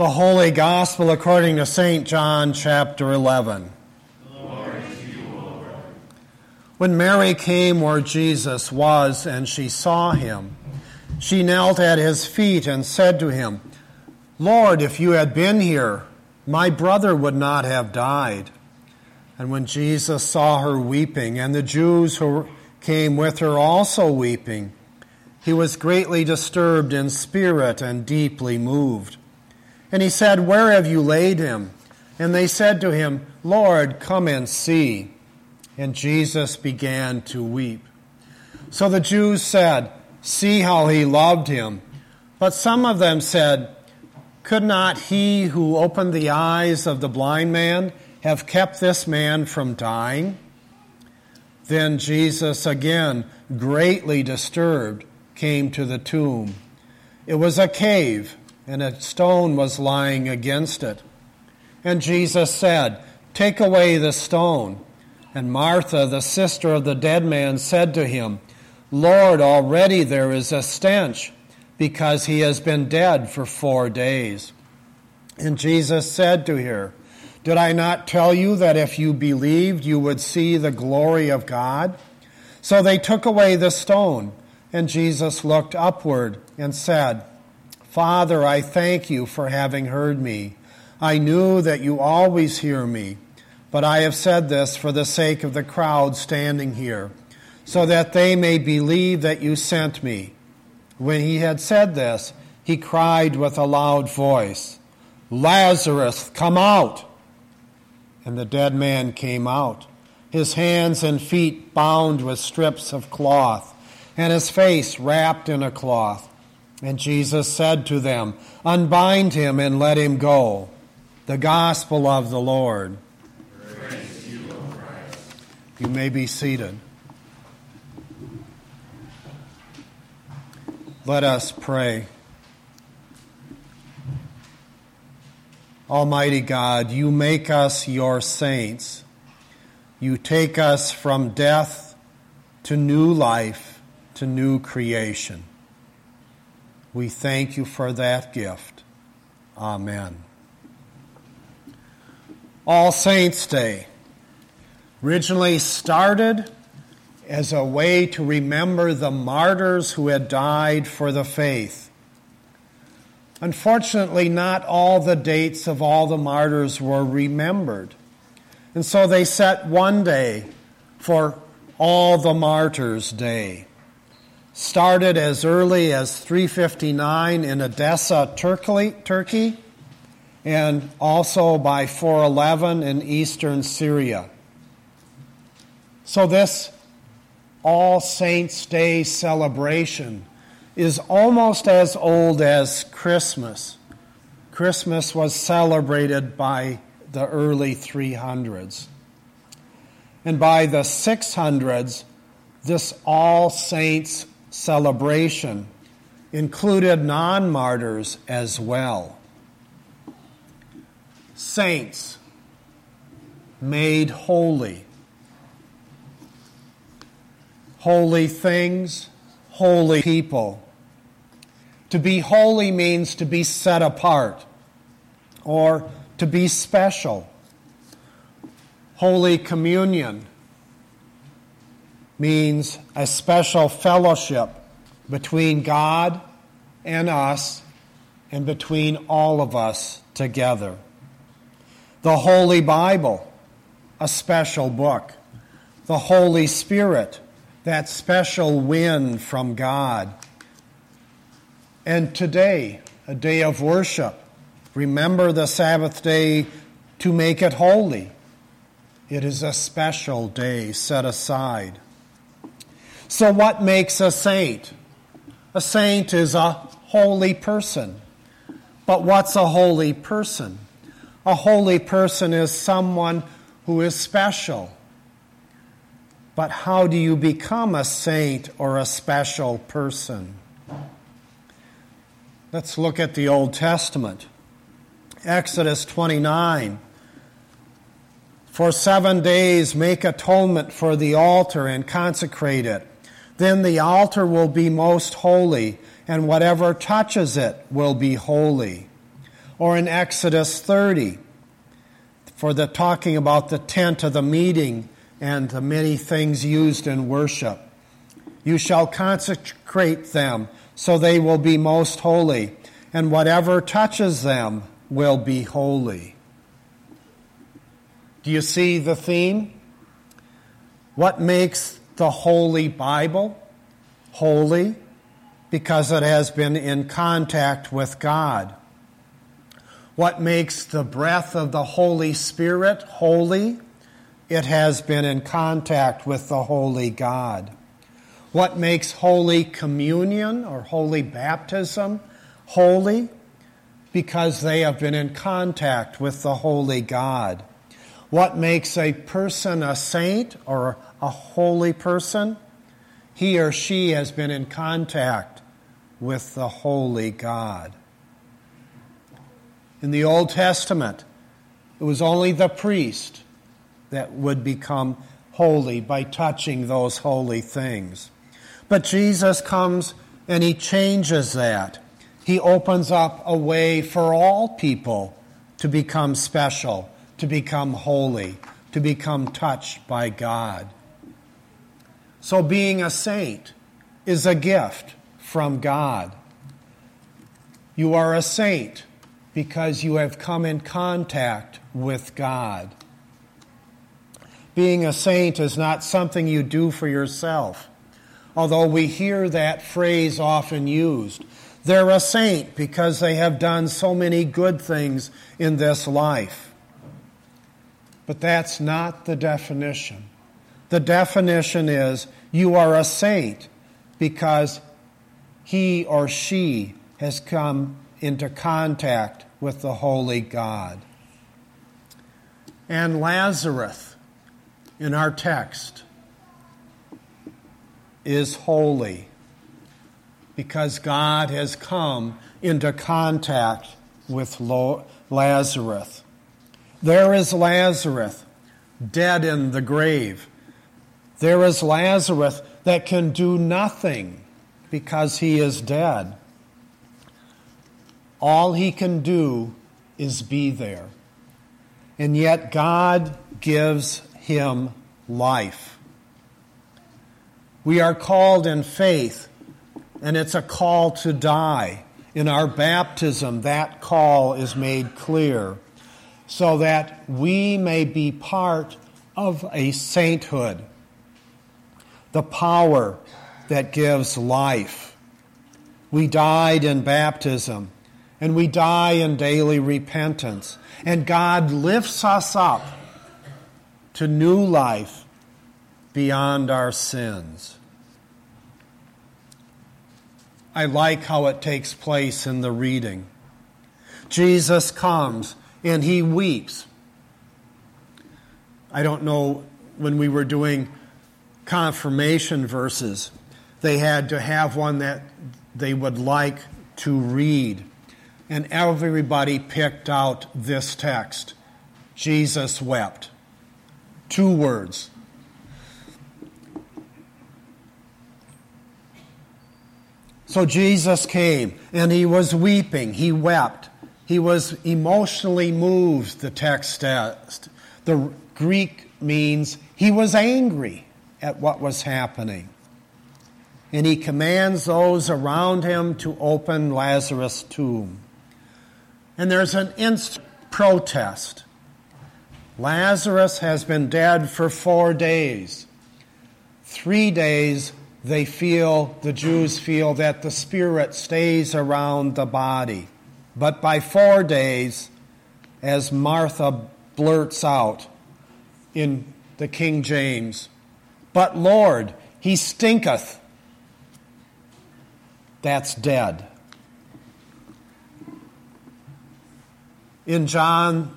The Holy Gospel according to St. John, chapter 11. when Mary came where Jesus was and she saw him, she knelt at his feet and said to him, Lord, if you had been here, my brother would not have died. And when Jesus saw her weeping, and the Jews who came with her also weeping, he was greatly disturbed in spirit and deeply moved. And he said, Where have you laid him? And they said to him, Lord, come and see. And Jesus began to weep. So the Jews said, See how he loved him. But some of them said, Could not he who opened the eyes of the blind man have kept this man from dying? Then Jesus, again greatly disturbed, came to the tomb. It was a cave and a stone was lying against it. And Jesus said, Take away the stone. And Martha, the sister of the dead man, said to him, Lord, already there is a stench, because he has been dead for four days. And Jesus said to her, Did I not tell you that if you believed, you would see the glory of God? So they took away the stone, and Jesus looked upward and said, Father, I thank you for having heard me. I knew that you always hear me, but I have said this for the sake of the crowd standing here, so that they may believe that you sent me. When he had said this, he cried with a loud voice, Lazarus, come out! And the dead man came out, his hands and feet bound with strips of cloth, and his face wrapped in a cloth. And Jesus said to them, Unbind him and let him go. The gospel of the Lord. You, you may be seated. Let us pray. Almighty God, you make us your saints. You take us from death to new life, to new creation. We thank you for that gift. Amen. All Saints' Day originally started as a way to remember the martyrs who had died for the faith. Unfortunately, not all the dates of all the martyrs were remembered. And so they set one day for All the Martyrs' Day started as early as 359 in Edessa, Turkey, and also by 411 in eastern Syria. So, this All Saints' Day celebration is almost as old as Christmas. Christmas was celebrated by the early 300s. And by the 600s, this All Saints celebration included non martyrs as well. Saints made holy. Holy things, holy people. To be holy means to be set apart or to be special. Holy Communion means a special fellowship between God and us and between all of us together. The Holy Bible, a special book. The Holy Spirit, that special wind from God. And today, a day of worship. Remember the Sabbath day to make it holy. It is a special day set aside. So, what makes a saint? A saint is a holy person. But what's a holy person? A holy person is someone who is special. But how do you become a saint or a special person? Let's look at the Old Testament. Exodus 29 For seven days make atonement for the altar and consecrate it. Then the altar will be most holy, and whatever touches it will be holy. or in Exodus 30 for the talking about the tent of the meeting and the many things used in worship. You shall consecrate them so they will be most holy, and whatever touches them will be holy. Do you see the theme? What makes the Holy Bible holy? Because it has been in contact with God. What makes the breath of the Holy Spirit holy? It has been in contact with the Holy God. What makes Holy Communion or Holy Baptism holy? Because they have been in contact with the Holy God. What makes a person a saint or a holy person? He or she has been in contact with the Holy God. In the Old Testament, it was only the priest that would become holy by touching those holy things. But Jesus comes and he changes that. He opens up a way for all people to become special, to become holy, to become touched by God. So being a saint is a gift from God. You are a saint because you have come in contact with God. Being a saint is not something you do for yourself, although we hear that phrase often used. They're a saint because they have done so many good things in this life. But that's not the definition. The definition is you are a saint because he or she has come into contact with the Holy God. And Lazarus, in our text, is holy because God has come into contact with Lazarus. There is Lazarus, dead in the grave. There is Lazarus that can do nothing because he is dead. All he can do is be there. And yet God gives him life. We are called in faith, and it's a call to die. In our baptism, that call is made clear so that we may be part of a sainthood, the power that gives life. We died in baptism and we die in daily repentance. And God lifts us up to new life beyond our sins. I like how it takes place in the reading. Jesus comes and he weeps. I don't know when we were doing confirmation verses, they had to have one that they would like to read and everybody picked out this text Jesus wept. Two words. So Jesus came and he was weeping. He wept. He was emotionally moved, the text says. The Greek means he was angry at what was happening. And he commands those around him to open Lazarus' tomb and there's an instant protest. Lazarus has been dead for four days. Three days, they feel, the Jews feel, that the spirit stays around the body. But by four days, as Martha blurts out in the King James, But Lord, he stinketh. That's dead. In John,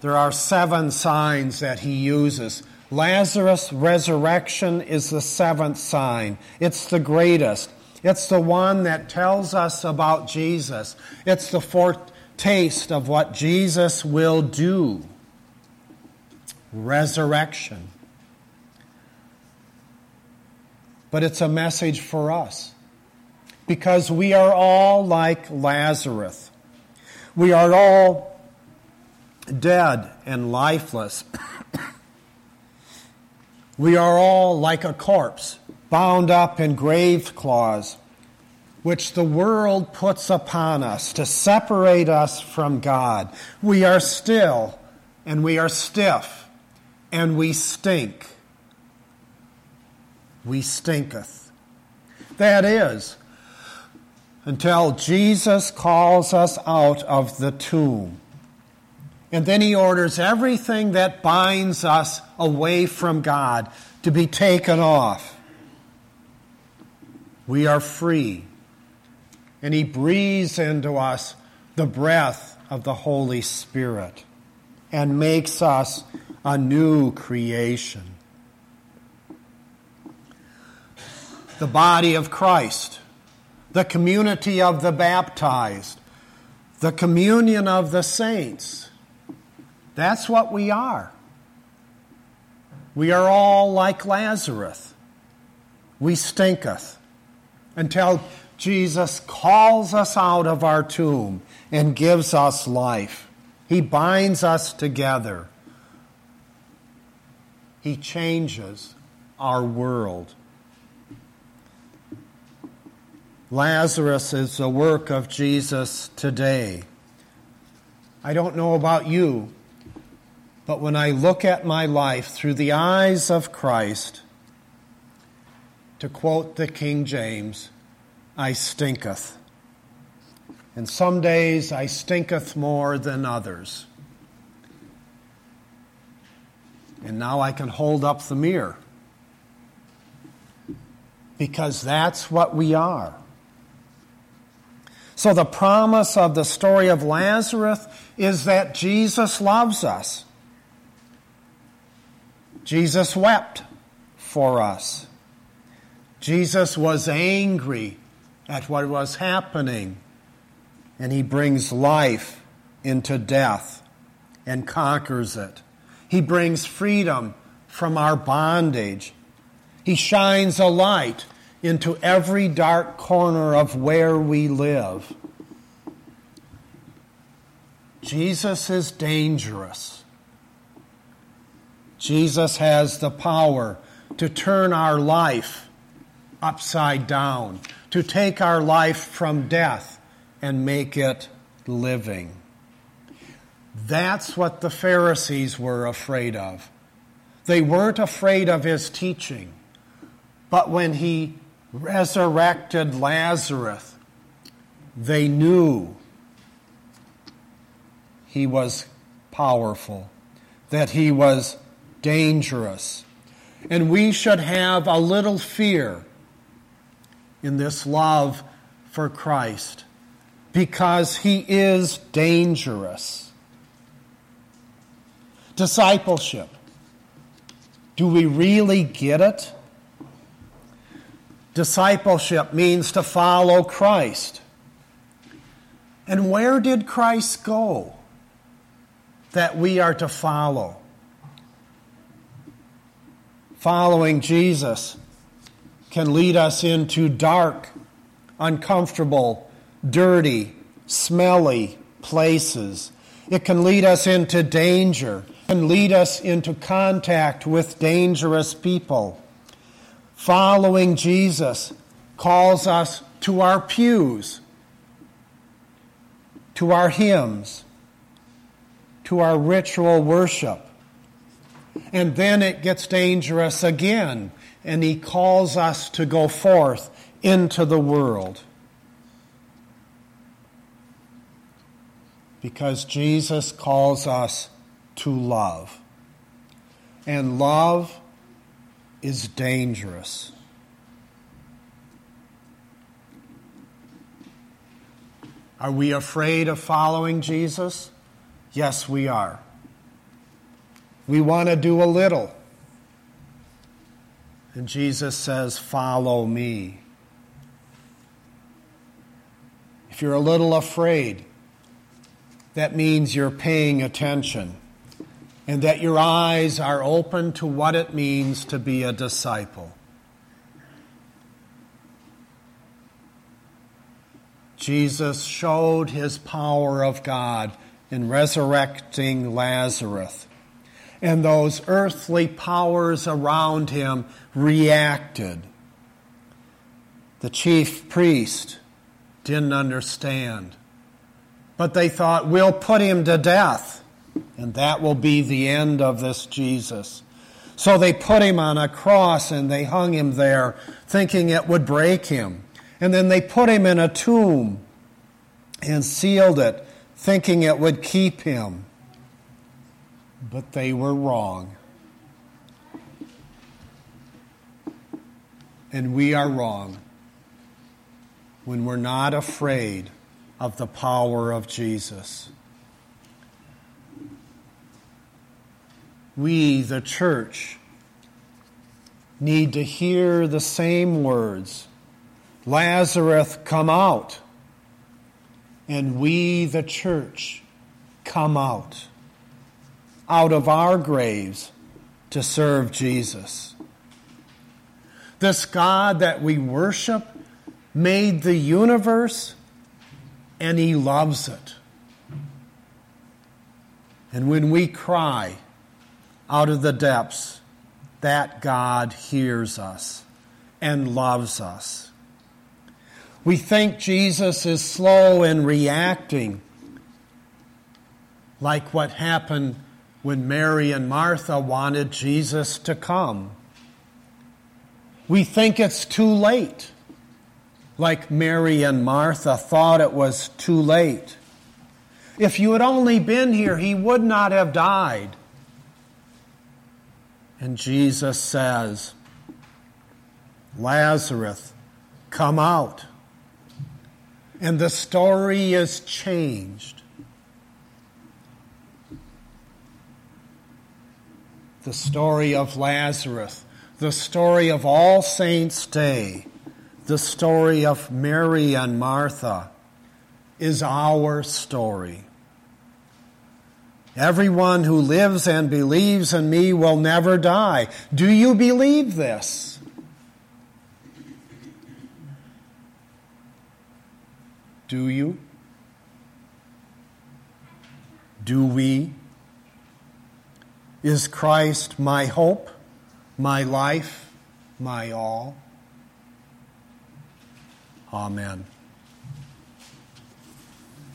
there are seven signs that he uses. Lazarus' resurrection is the seventh sign. It's the greatest. It's the one that tells us about Jesus. It's the foretaste of what Jesus will do. Resurrection. But it's a message for us because we are all like Lazarus. We are all dead and lifeless. we are all like a corpse, bound up in grave claws, which the world puts upon us to separate us from God. We are still and we are stiff and we stink. We stinketh. That is, until Jesus calls us out of the tomb. And then he orders everything that binds us away from God to be taken off. We are free. And he breathes into us the breath of the Holy Spirit and makes us a new creation. The body of Christ, the community of the baptized, the communion of the saints. That's what we are. We are all like Lazarus. We stinketh until Jesus calls us out of our tomb and gives us life. He binds us together. He changes our world. Lazarus is the work of Jesus today. I don't know about you, but when I look at my life through the eyes of Christ, to quote the King James, I stinketh. And some days I stinketh more than others. And now I can hold up the mirror. Because that's what we are. So the promise of the story of Lazarus is that Jesus loves us. Jesus wept for us. Jesus was angry at what was happening and he brings life into death and conquers it. He brings freedom from our bondage. He shines a light into every dark corner of where we live. Jesus is dangerous. Jesus has the power to turn our life upside down, to take our life from death and make it living. That's what the Pharisees were afraid of. They weren't afraid of his teaching. But when he resurrected Lazarus, they knew he was powerful, that he was dangerous. And we should have a little fear in this love for Christ because he is dangerous. Discipleship. Do we really get it? Discipleship means to follow Christ. And where did Christ go that we are to follow? Following Jesus can lead us into dark, uncomfortable, dirty, smelly places. It can lead us into danger, and lead us into contact with dangerous people. Following Jesus calls us to our pews, to our hymns, to our ritual worship. And then it gets dangerous again, and he calls us to go forth into the world. because Jesus calls us to love. And love is dangerous. Are we afraid of following Jesus? Yes, we are. We want to do a little. And Jesus says, Follow me. If you're a little afraid, that means you're paying attention and that your eyes are open to what it means to be a disciple. Jesus showed his power of God in resurrecting Lazarus. And those earthly powers around him reacted. The chief priest didn't understand. But they thought, we'll put him to death, and that will be the end of this Jesus. So they put him on a cross and they hung him there, thinking it would break him. And then they put him in a tomb and sealed it, thinking it would keep him. But they were wrong. And we are wrong when we're not afraid of the power of Jesus. We, the church, need to hear the same words Lazarus, come out. And we, the church, come out, out of our graves to serve Jesus. This God that we worship made the universe and he loves it. And when we cry out of the depths, that God hears us and loves us. We think Jesus is slow in reacting, like what happened when Mary and Martha wanted Jesus to come. We think it's too late like Mary and Martha thought it was too late. If you had only been here, he would not have died. And Jesus says, Lazarus, come out. And the story is changed. The story of Lazarus, the story of All Saints' Day the story of Mary and Martha is our story. Everyone who lives and believes in me will never die. Do you believe this? Do you? Do we? Is Christ my hope, my life, my all? Amen.